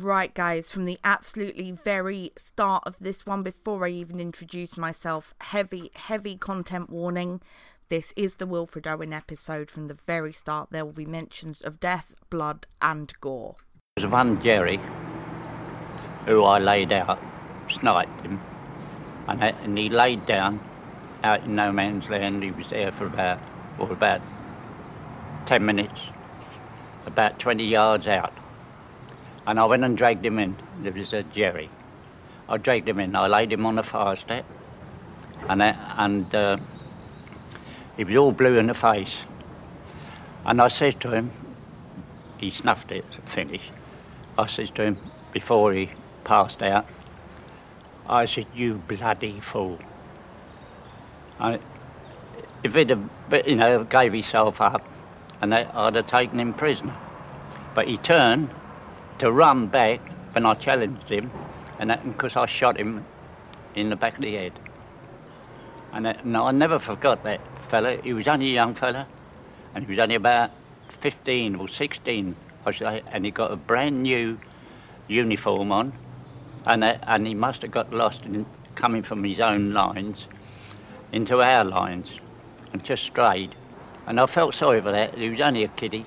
Right, guys, from the absolutely very start of this one, before I even introduce myself, heavy, heavy content warning. This is the Wilfred Owen episode. From the very start, there will be mentions of death, blood, and gore. There was one Jerry who I laid out, sniped him, and, and he laid down out in no man's land. He was there for about, well, about 10 minutes, about 20 yards out. And I went and dragged him in. There was a Jerry. I dragged him in. I laid him on the fire step, and, that, and uh, he was all blue in the face. And I said to him, he snuffed it, finished. I said to him before he passed out, I said, you bloody fool. I, if he'd have, you know, gave himself up, and that, I'd have taken him prisoner. But he turned to run back when I challenged him, and because I shot him in the back of the head. And, and I never forgot that fella. He was only a young fella, and he was only about 15 or 16, I say, and he got a brand new uniform on, and, that, and he must have got lost in coming from his own lines into our lines and just strayed. And I felt sorry for that. He was only a kiddie,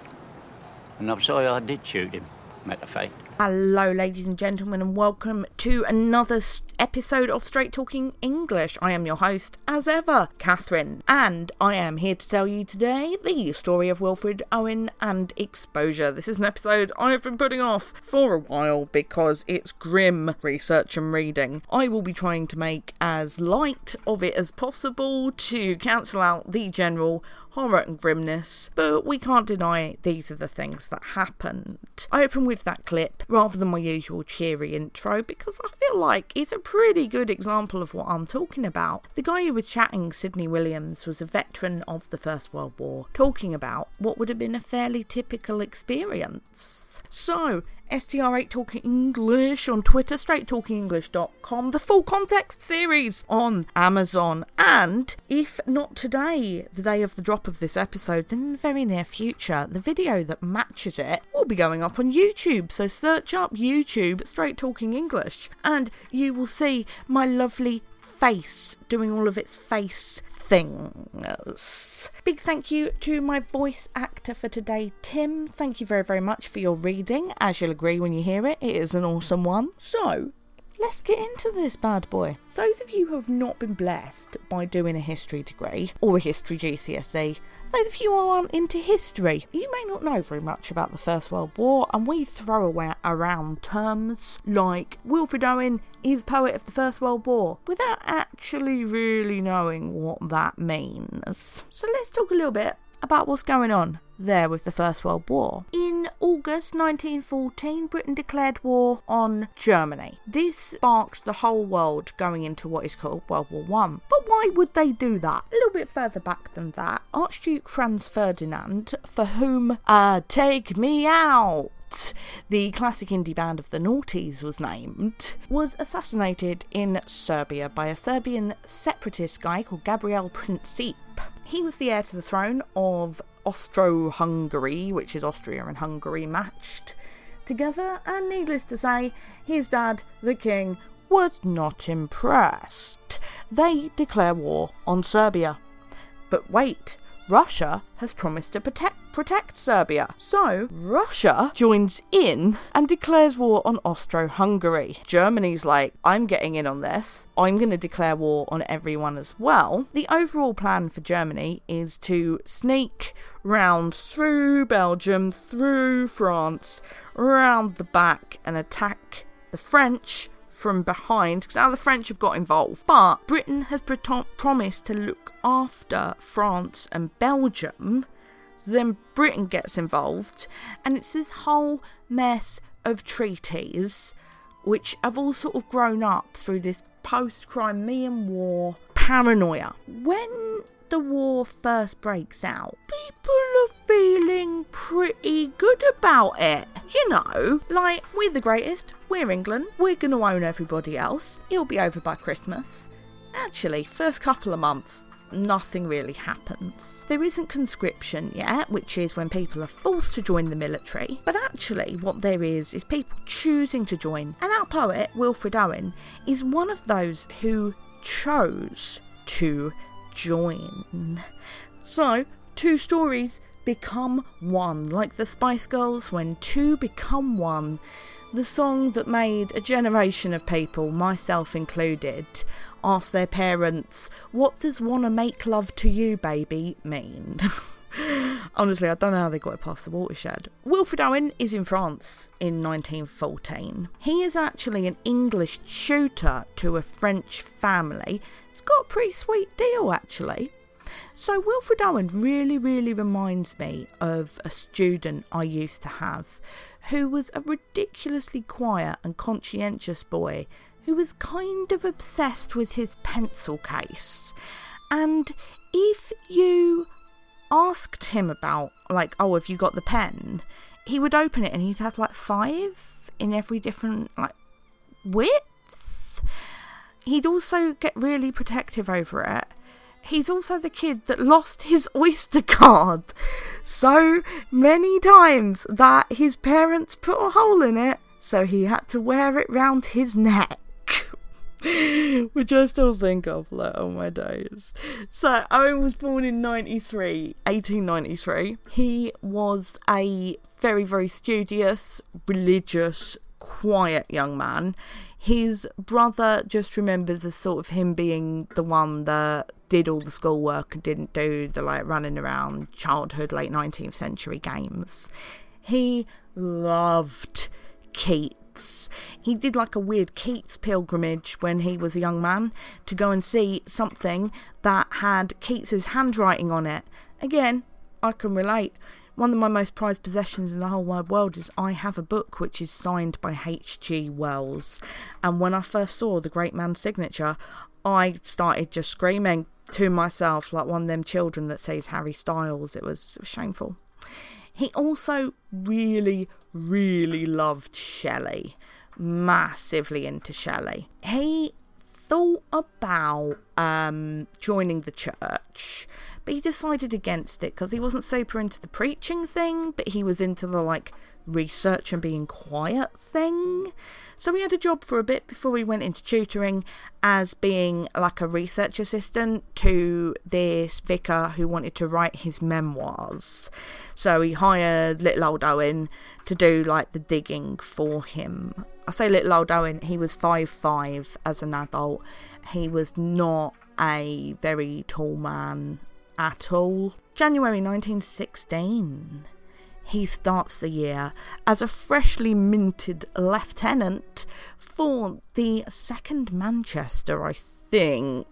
and I'm sorry I did shoot him, of fact. Hello, ladies and gentlemen, and welcome to another episode of Straight Talking English. I am your host, as ever, Catherine, and I am here to tell you today the story of Wilfred Owen and exposure. This is an episode I have been putting off for a while because it's grim research and reading. I will be trying to make as light of it as possible to cancel out the general horror and grimness, but we can't deny these are the things that happened. I open with that clip rather than my usual cheery intro because I feel like it's a pretty good example of what I'm talking about. The guy who was chatting, Sidney Williams, was a veteran of the First World War, talking about what would have been a fairly typical experience. So, STR8 Talking English on Twitter, straighttalkingenglish.com, the full context series on Amazon, and if not today, the day of the drop of this episode, then in the very near future, the video that matches it will be going up on YouTube. So search up YouTube Straight Talking English, and you will see my lovely face doing all of its face things. Big thank you to my voice actor for today, Tim. Thank you very, very much for your reading. As you'll agree when you hear it, it is an awesome one. So, Let's get into this bad boy. Those of you who have not been blessed by doing a history degree or a history GCSE, those of you who aren't into history, you may not know very much about the First World War, and we throw away around terms like Wilfred Owen is poet of the First World War without actually really knowing what that means. So let's talk a little bit about what's going on there with the First World War. In August 1914, Britain declared war on Germany. This sparked the whole world going into what is called World War One. But why would they do that? A little bit further back than that, Archduke Franz Ferdinand, for whom uh, Take Me Out the classic indie band of the noughties was named, was assassinated in Serbia by a Serbian separatist guy called Gabriel Princip. He was the heir to the throne of Austro Hungary, which is Austria and Hungary matched together, and needless to say, his dad, the king, was not impressed. They declare war on Serbia. But wait, Russia has promised to protect protect Serbia. So Russia joins in and declares war on Austro-Hungary. Germany's like, I'm getting in on this. I'm going to declare war on everyone as well. The overall plan for Germany is to sneak round through Belgium, through France, round the back and attack the French from behind because now the French have got involved. But Britain has pro- promised to look after France and Belgium. Then Britain gets involved, and it's this whole mess of treaties which have all sort of grown up through this post Crimean War paranoia. When the war first breaks out, people are feeling pretty good about it. You know, like, we're the greatest, we're England, we're gonna own everybody else, it'll be over by Christmas. Actually, first couple of months, nothing really happens. There isn't conscription yet, which is when people are forced to join the military, but actually, what there is is people choosing to join. And our poet, Wilfred Owen, is one of those who chose to join. So, two stories become one, like the Spice Girls when two become one. The song that made a generation of people, myself included, ask their parents, What does wanna make love to you, baby, mean? Honestly, I don't know how they got it past the watershed. Wilfred Owen is in France in 1914. He is actually an English tutor to a French family. It's got a pretty sweet deal, actually. So, Wilfred Owen really, really reminds me of a student I used to have who was a ridiculously quiet and conscientious boy who was kind of obsessed with his pencil case. And if you asked him about, like, oh, have you got the pen? He would open it and he'd have like five in every different, like, width. He'd also get really protective over it he's also the kid that lost his Oyster card so many times that his parents put a hole in it, so he had to wear it round his neck. Which I still think of like oh my days. So Owen was born in 93, 1893. He was a very, very studious, religious, quiet young man. His brother just remembers as sort of him being the one that did all the schoolwork and didn't do the like running around childhood late 19th century games. He loved Keats. He did like a weird Keats pilgrimage when he was a young man to go and see something that had Keats's handwriting on it. Again, I can relate. One of my most prized possessions in the whole wide world is I have a book which is signed by H.G. Wells. And when I first saw the great man's signature, I started just screaming, to myself like one of them children that says Harry Styles. It was, shameful. He also really, really loved Shelley, massively into Shelley. He thought about um, joining the church, but he decided against it because he wasn't super into the preaching thing, but he was into the like research and being quiet thing. So he had a job for a bit before he went into tutoring as being like a research assistant to this vicar who wanted to write his memoirs. So he hired little old Owen to do like the digging for him. I say little old Owen, he was five five as an adult. He was not a very tall man at all. January 1916 he starts the year as a freshly minted lieutenant for the 2nd Manchester, I think.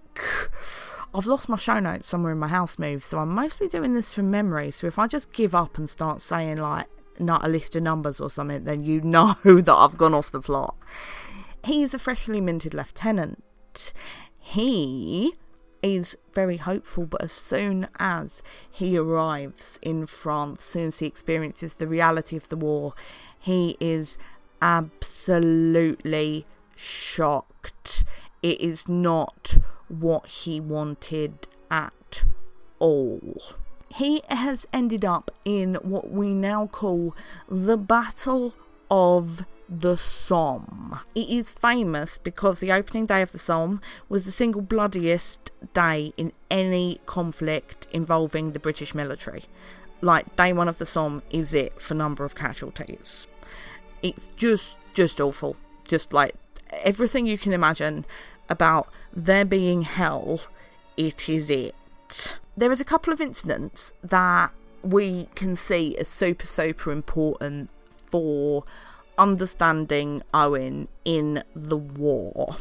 I've lost my show notes somewhere in my house move, so I'm mostly doing this from memory. So if I just give up and start saying like not a list of numbers or something, then you know that I've gone off the plot. He's a freshly minted lieutenant. He is very hopeful, but as soon as he arrives in France, as soon as he experiences the reality of the war, he is absolutely shocked. It is not what he wanted at all. He has ended up in what we now call the Battle of the Somme. It is famous because the opening day of the Somme was the single bloodiest day in any conflict involving the British military. Like day one of the Somme is it for number of casualties. It's just just awful. Just like everything you can imagine about there being hell, it is it. There is a couple of incidents that we can see as super super important for understanding Owen in the war.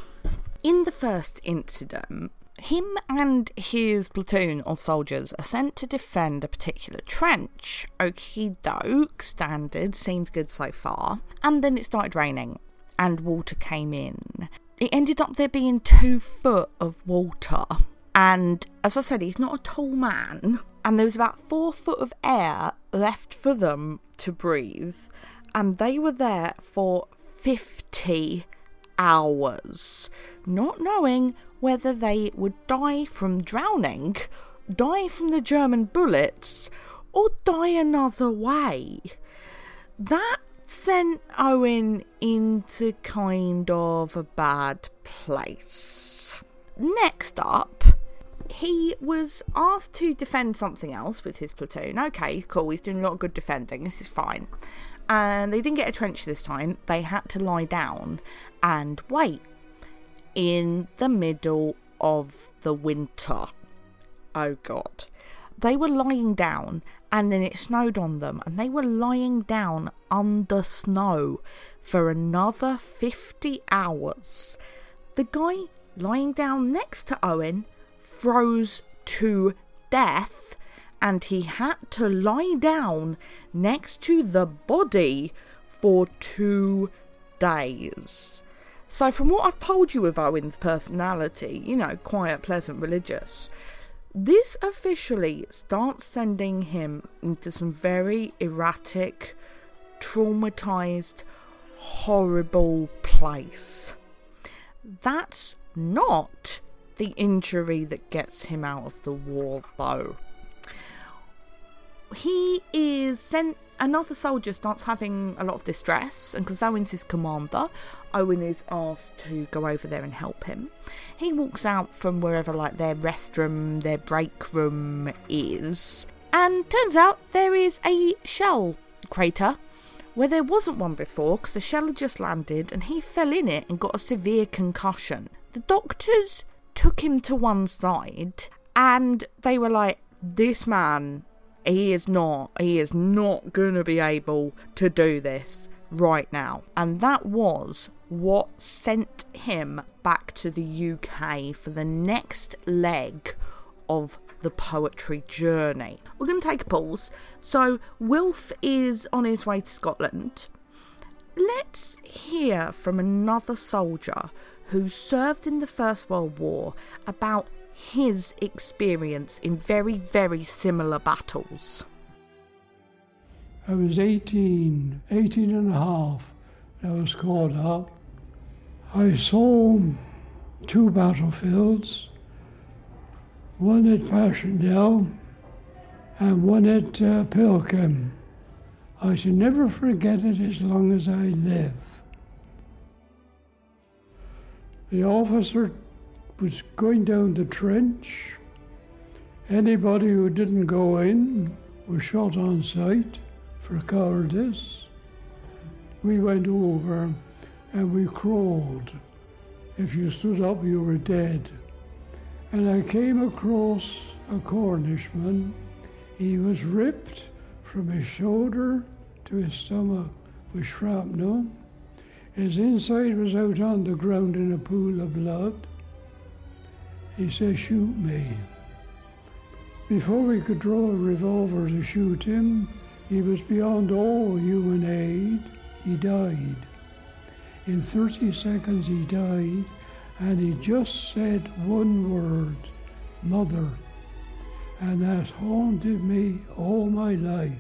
In the first incident, him and his platoon of soldiers are sent to defend a particular trench. Okie doke, standard, seems good so far. And then it started raining, and water came in. It ended up there being two foot of water. And as I said, he's not a tall man. And there was about four foot of air left for them to breathe and they were there for 50 hours, not knowing whether they would die from drowning, die from the German bullets, or die another way. That sent Owen into kind of a bad place. Next up, he was asked to defend something else with his platoon. Okay, cool, he's doing a lot of good defending, this is fine. And they didn't get a trench this time, they had to lie down and wait in the middle of the winter. Oh god. They were lying down and then it snowed on them, and they were lying down under snow for another 50 hours. The guy lying down next to Owen froze to death, and he had to lie down next to the body for two days. So, from what I've told you of Owen's personality, you know, quiet, pleasant, religious, this officially starts sending him into some very erratic, traumatized, horrible place. That's not the injury that gets him out of the war, though. He is sent. Another soldier starts having a lot of distress, and because Owen's his commander, Owen is asked to go over there and help him. He walks out from wherever, like, their restroom, their break room is, and turns out there is a shell crater where there wasn't one before because a shell had just landed and he fell in it and got a severe concussion. The doctors took him to one side and they were like, This man, he is not, he is not gonna be able to do this right now. And that was what sent him back to the UK for the next leg of the poetry journey. We're going to take a pause. So, Wilf is on his way to Scotland. Let's hear from another soldier who served in the First World War about his experience in very, very similar battles. I was 18, 18 and a half. I was called up. I saw two battlefields, one at Passchendaele and one at uh, Pilckem. I shall never forget it as long as I live. The officer was going down the trench. Anybody who didn't go in was shot on sight for cowardice. We went over and we crawled. If you stood up, you were dead. And I came across a Cornishman. He was ripped from his shoulder to his stomach with shrapnel. His inside was out on the ground in a pool of blood. He says, Shoot me. Before we could draw a revolver to shoot him, he was beyond all human aid. He died. In 30 seconds, he died, and he just said one word Mother. And that haunted me all my life.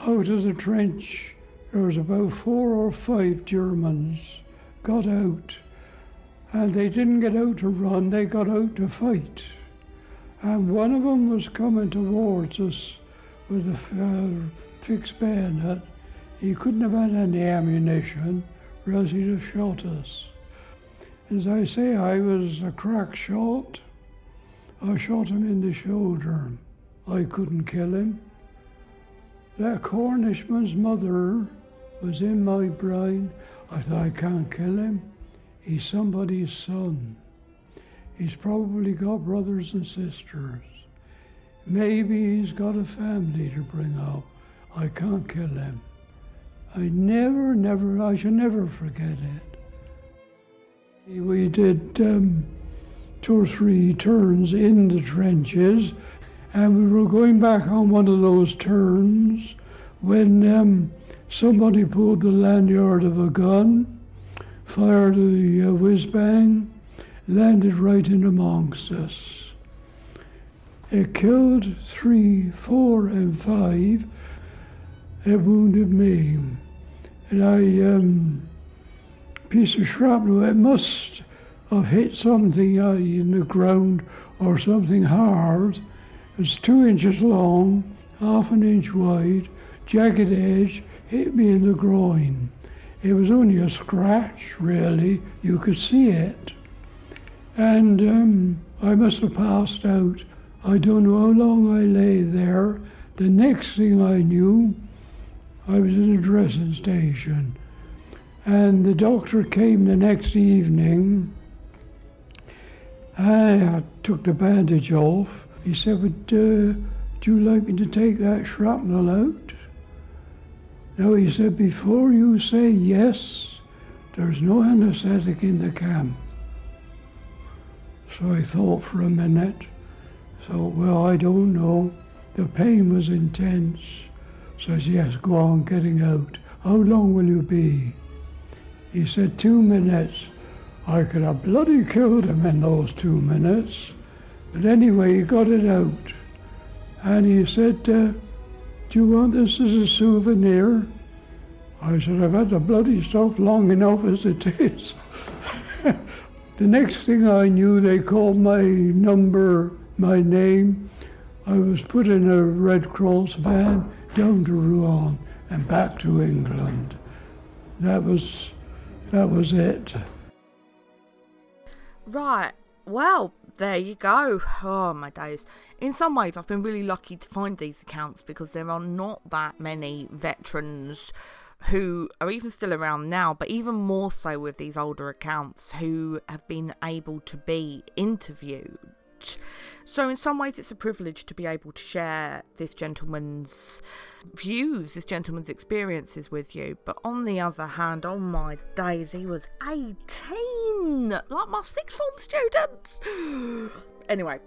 Out of the trench, there was about four or five Germans got out, and they didn't get out to run, they got out to fight. And one of them was coming towards us with a uh, fixed bayonet. He couldn't have had any ammunition, or else he'd have shot us. As I say, I was a crack shot. I shot him in the shoulder. I couldn't kill him. That Cornishman's mother was in my brain. I thought, I can't kill him. He's somebody's son. He's probably got brothers and sisters. Maybe he's got a family to bring up. I can't kill him. I never, never, I shall never forget it. We did um, two or three turns in the trenches, and we were going back on one of those turns when um, somebody pulled the lanyard of a gun, fired a uh, whiz bang, landed right in amongst us. It killed three, four, and five. It wounded me. And I um, piece of shrapnel. It must have hit something uh, in the ground or something hard. It's two inches long, half an inch wide, jagged edge, hit me in the groin. It was only a scratch, really. You could see it. And um, I must have passed out. I don't know how long I lay there. The next thing I knew, I was in a dressing station. And the doctor came the next evening. I took the bandage off. He said, Would uh, you like me to take that shrapnel out? Now, he said, Before you say yes, there's no anesthetic in the camp. So I thought for a minute. So, well, I don't know. The pain was intense. Says, yes, go on, getting out. How long will you be? He said, two minutes. I could have bloody killed him in those two minutes. But anyway, he got it out. And he said, uh, Do you want this as a souvenir? I said, I've had the bloody stuff long enough as it is. the next thing I knew, they called my number, my name. I was put in a Red Cross van down to Rouen and back to England. That was, that was it. Right. Well, there you go. Oh, my days. In some ways, I've been really lucky to find these accounts because there are not that many veterans who are even still around now, but even more so with these older accounts who have been able to be interviewed. So, in some ways, it's a privilege to be able to share this gentleman's views, this gentleman's experiences with you. But on the other hand, oh my days, he was 18, like my sixth form students. anyway,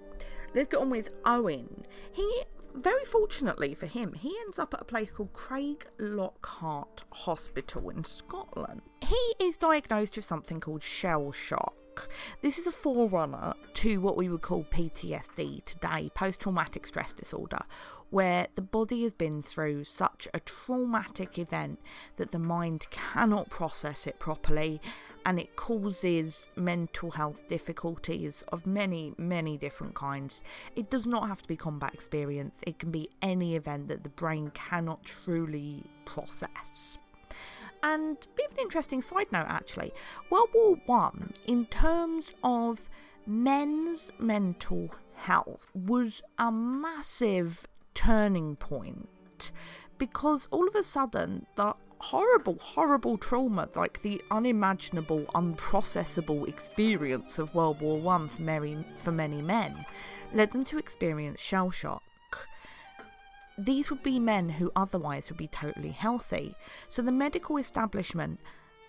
let's get on with Owen. He very fortunately for him, he ends up at a place called Craig Lockhart Hospital in Scotland. He is diagnosed with something called shell shock. This is a forerunner to what we would call PTSD today, post traumatic stress disorder, where the body has been through such a traumatic event that the mind cannot process it properly and it causes mental health difficulties of many, many different kinds. It does not have to be combat experience, it can be any event that the brain cannot truly process. And bit of an interesting side note actually, World War One, in terms of men's mental health, was a massive turning point because all of a sudden the horrible, horrible trauma, like the unimaginable, unprocessable experience of World War One for many, for many men, led them to experience shell shock. These would be men who otherwise would be totally healthy, so the medical establishment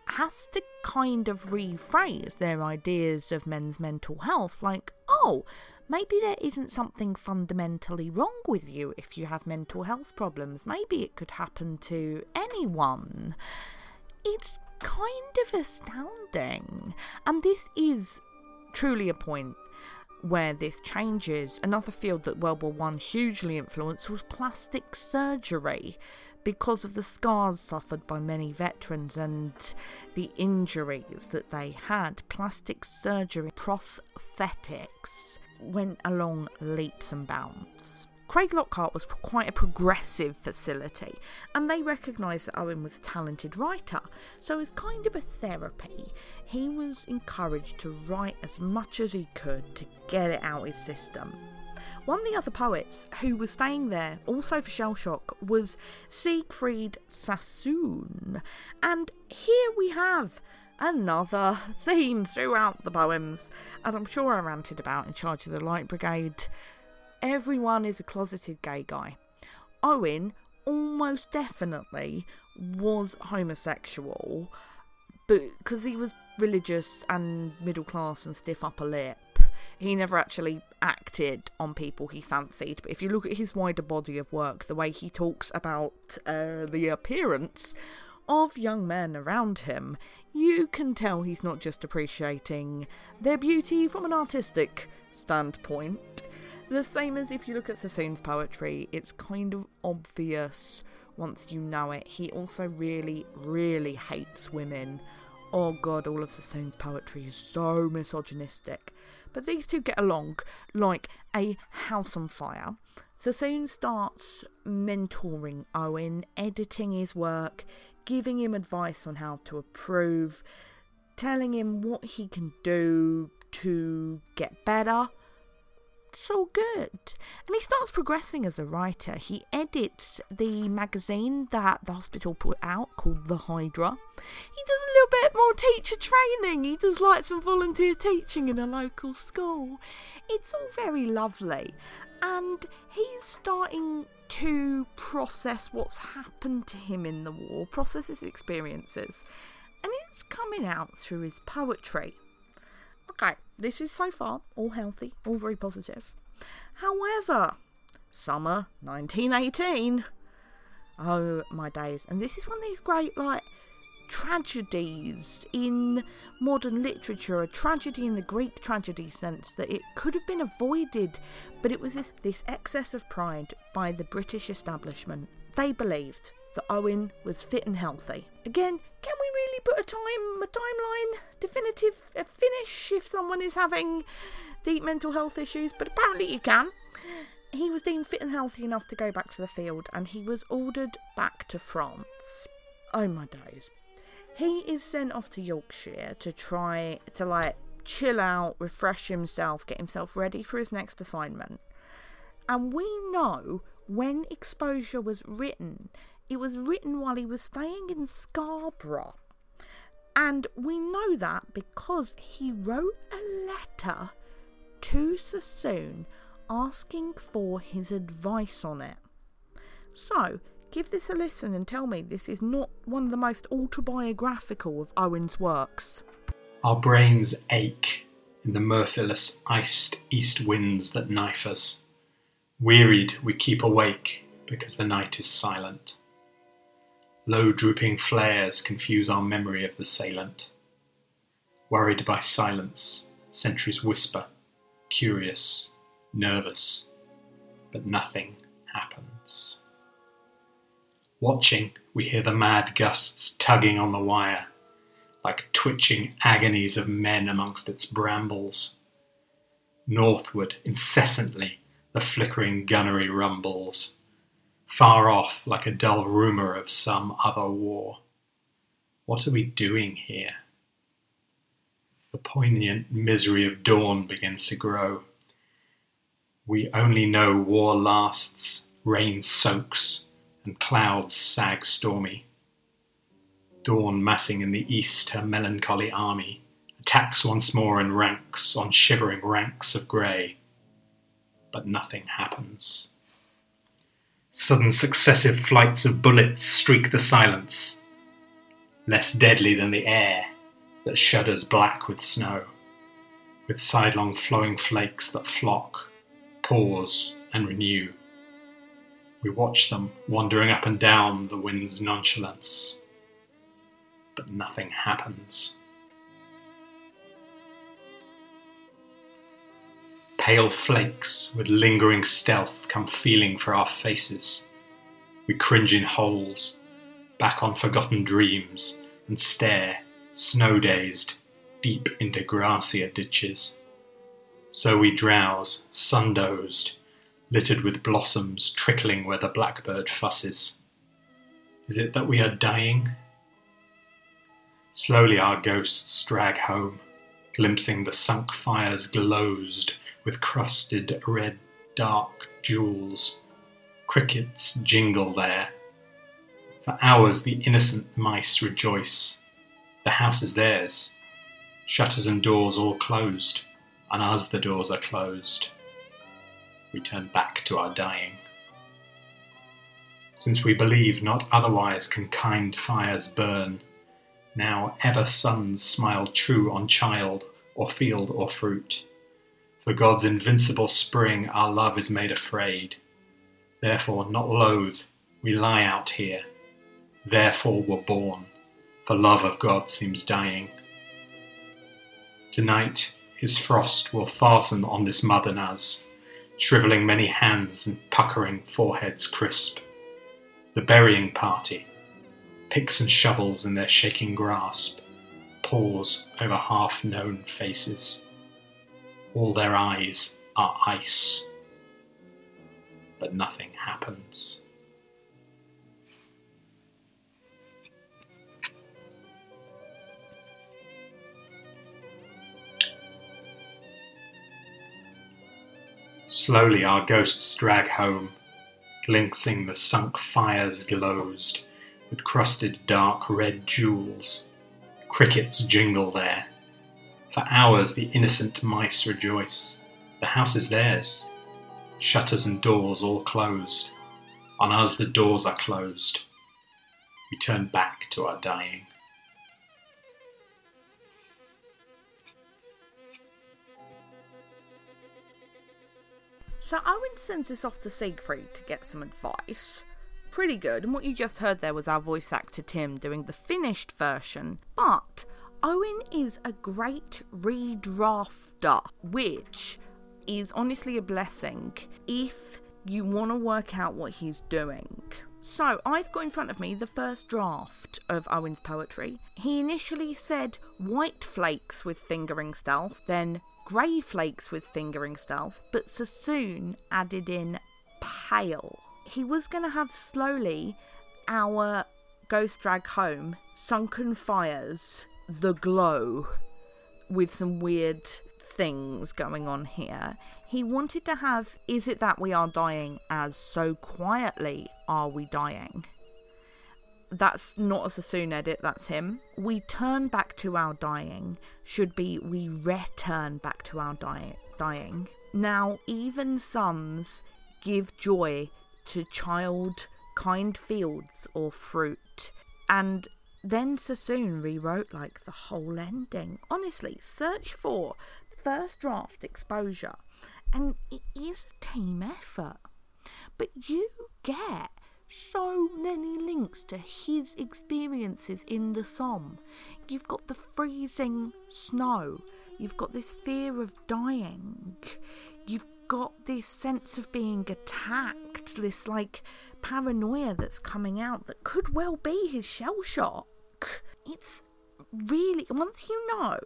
has to kind of rephrase their ideas of men's mental health like, oh, maybe there isn't something fundamentally wrong with you if you have mental health problems. Maybe it could happen to anyone. It's kind of astounding. And this is truly a point where this changes. Another field that World War One hugely influenced was plastic surgery because of the scars suffered by many veterans and the injuries that they had. Plastic surgery, prosthetics went along leaps and bounds. Craiglockhart was quite a progressive facility, and they recognised that Owen was a talented writer, so as kind of a therapy, he was encouraged to write as much as he could to get it out of his system. One of the other poets who was staying there, also for shell shock, was Siegfried Sassoon, and here we have another theme throughout the poems. As I'm sure I ranted about in Charge of the Light Brigade, everyone is a closeted gay guy. Owen almost definitely was homosexual but because he was religious and middle class and stiff upper lip. He never actually acted on people he fancied, but if you look at his wider body of work, the way he talks about uh, the appearance of young men around him, you can tell he's not just appreciating their beauty from an artistic standpoint. The same as if you look at Sassoon's poetry, it's kind of obvious once you know it. He also really, really hates women Oh god, all of Sassoon's poetry is so misogynistic. But these two get along like a house on fire. Sassoon starts mentoring Owen, editing his work, giving him advice on how to improve, telling him what he can do to get better so good. And he starts progressing as a writer. He edits the magazine that the hospital put out called The Hydra. He does a little bit more teacher training. He does like some volunteer teaching in a local school. It's all very lovely. And he's starting to process what's happened to him in the war, process his experiences. And it's coming out through his poetry. Okay, this is so far all healthy, all very positive. However, summer 1918. Oh my days. And this is one of these great, like, tragedies in modern literature, a tragedy in the Greek tragedy sense that it could have been avoided, but it was this, this excess of pride by the British establishment. They believed that Owen was fit and healthy. Again, can we really put a time, a timeline, definitive a finish if someone is having deep mental health issues? But apparently you can. He was deemed fit and healthy enough to go back to the field, and he was ordered back to France. Oh my days. He is sent off to Yorkshire to try to like chill out, refresh himself, get himself ready for his next assignment. And we know when Exposure was written, it was written while he was staying in Scarborough. And we know that because he wrote a letter to Sassoon asking for his advice on it. So, give this a listen and tell me this is not one of the most autobiographical of Owen's works. Our brains ache in the merciless iced east winds that knife us. Wearied, we keep awake because the night is silent. Low drooping flares confuse our memory of the assailant. Worried by silence, sentries whisper, curious, nervous, but nothing happens. Watching, we hear the mad gusts tugging on the wire, like twitching agonies of men amongst its brambles. Northward, incessantly, the flickering gunnery rumbles far off like a dull rumour of some other war. What are we doing here? The poignant misery of dawn begins to grow. We only know war lasts, rain soaks, and clouds sag stormy. Dawn massing in the east her melancholy army, attacks once more in ranks on shivering ranks of grey. But nothing happens. Sudden successive flights of bullets streak the silence, less deadly than the air that shudders black with snow, with sidelong flowing flakes that flock, pause, and renew. We watch them wandering up and down the wind's nonchalance, but nothing happens. Pale flakes with lingering stealth come feeling for our faces. We cringe in holes, back on forgotten dreams, and stare, snow dazed, deep into grassier ditches. So we drowse, sun dozed, littered with blossoms trickling where the blackbird fusses. Is it that we are dying? Slowly our ghosts drag home, glimpsing the sunk fires glozed with crusted red dark jewels. Crickets jingle there. For hours the innocent mice rejoice. The house is theirs. Shutters and doors all closed, and as the doors are closed, we turn back to our dying. Since we believe not otherwise can kind fires burn, now ever suns smile true on child or field or fruit. For God's invincible spring, our love is made afraid. Therefore, not loath, we lie out here. Therefore, were born, for love of God seems dying. Tonight, his frost will fasten on this mother Naz, shrivelling many hands and puckering foreheads crisp. The burying party, picks and shovels in their shaking grasp, pause over half known faces. All their eyes are ice, but nothing happens. Slowly our ghosts drag home, glimpsing the sunk fires glozed with crusted dark red jewels. Crickets jingle there. For hours the innocent mice rejoice. The house is theirs. Shutters and doors all closed. On us the doors are closed. We turn back to our dying. So Owen sends this off to Siegfried to get some advice. Pretty good, and what you just heard there was our voice actor Tim doing the finished version. But Owen is a great redrafter, which is honestly a blessing if you want to work out what he's doing. So, I've got in front of me the first draft of Owen's poetry. He initially said white flakes with fingering stealth, then grey flakes with fingering stealth, but Sassoon added in pale. He was going to have slowly our Ghost Drag Home, Sunken Fires, The Glow, with some weird things going on here. He wanted to have Is It That We Are Dying as So Quietly Are We Dying? That's not a Sassoon edit, that's him. We turn back to our dying should be we return back to our di- dying. Now, even suns give joy to child kind fields or fruit. And then Sassoon rewrote like the whole ending. Honestly, search for first draft exposure, and it is a team effort. But you get so many links to his experiences in the Somme. You've got the freezing snow, you've got this fear of dying, you've got this sense of being attacked, this like paranoia that's coming out that could well be his shell shock. It's really, once you know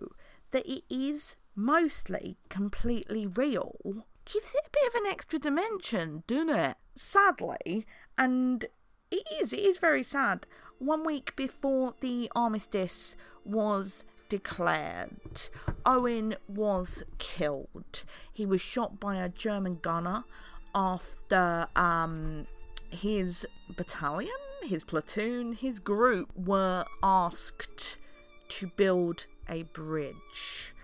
that it is mostly completely real, gives it a bit of an extra dimension, doesn't it? Sadly, and it is, it is very sad. One week before the armistice was declared, Owen was killed. He was shot by a German gunner after um, his battalion, his platoon, his group were asked to build a bridge.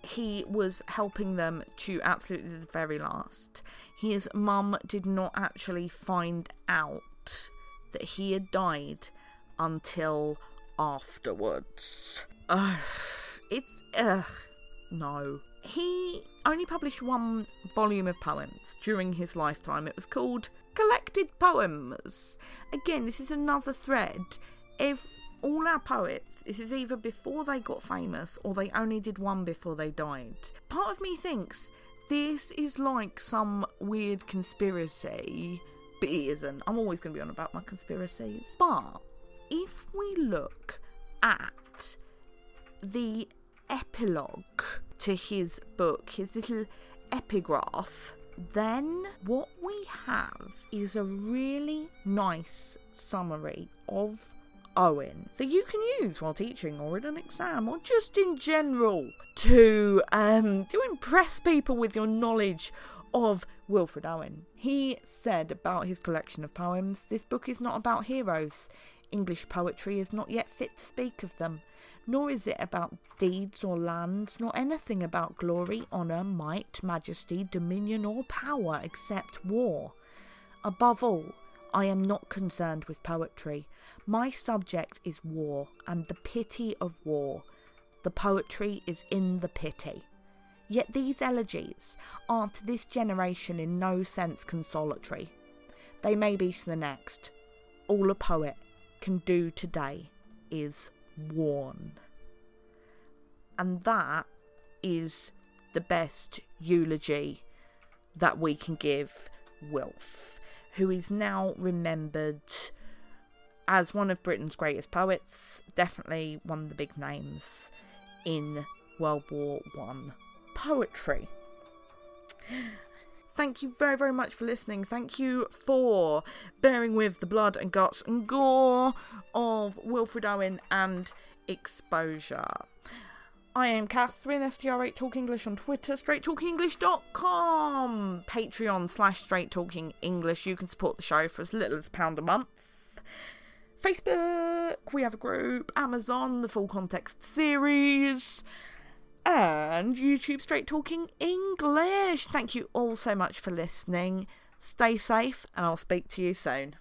He was helping them to absolutely the very last his mum did not actually find out that he had died until afterwards. Ugh, it's ugh, no. He only published one volume of poems during his lifetime. It was called Collected Poems. Again, this is another thread. If all our poets, this is either before they got famous or they only did one before they died. Part of me thinks this is like some weird conspiracy, but it isn't. I'm always going to be on about my conspiracies. But if we look at the epilogue to his book, his little epigraph, then what we have is a really nice summary of Owen that you can use while teaching or in an exam or just in general to um, to impress people with your knowledge of Wilfred Owen. He said about his collection of poems, this book is not about heroes. English poetry is not yet fit to speak of them, nor is it about deeds or lands, nor anything about glory, honour, might, majesty, dominion, or power except war. Above all, I am not concerned with poetry. My subject is war and the pity of war. The poetry is in the pity. Yet these elegies are to this generation in no sense consolatory. They may be to the next. All a poet can do today is warn. And that is the best eulogy that we can give Wilf, who is now remembered as one of Britain's greatest poets, definitely one of the big names in World War One poetry. Thank you very, very much for listening. Thank you for bearing with the blood and guts and gore of Wilfred Owen and exposure. I am Catherine, STR8 Talk English on Twitter, straighttalkingenglish.com, Patreon slash Straight Talking English. You can support the show for as little as a pound a month. Facebook, we have a group, Amazon, the Full Context series, and YouTube Straight Talking English. Thank you all so much for listening. Stay safe, and I'll speak to you soon.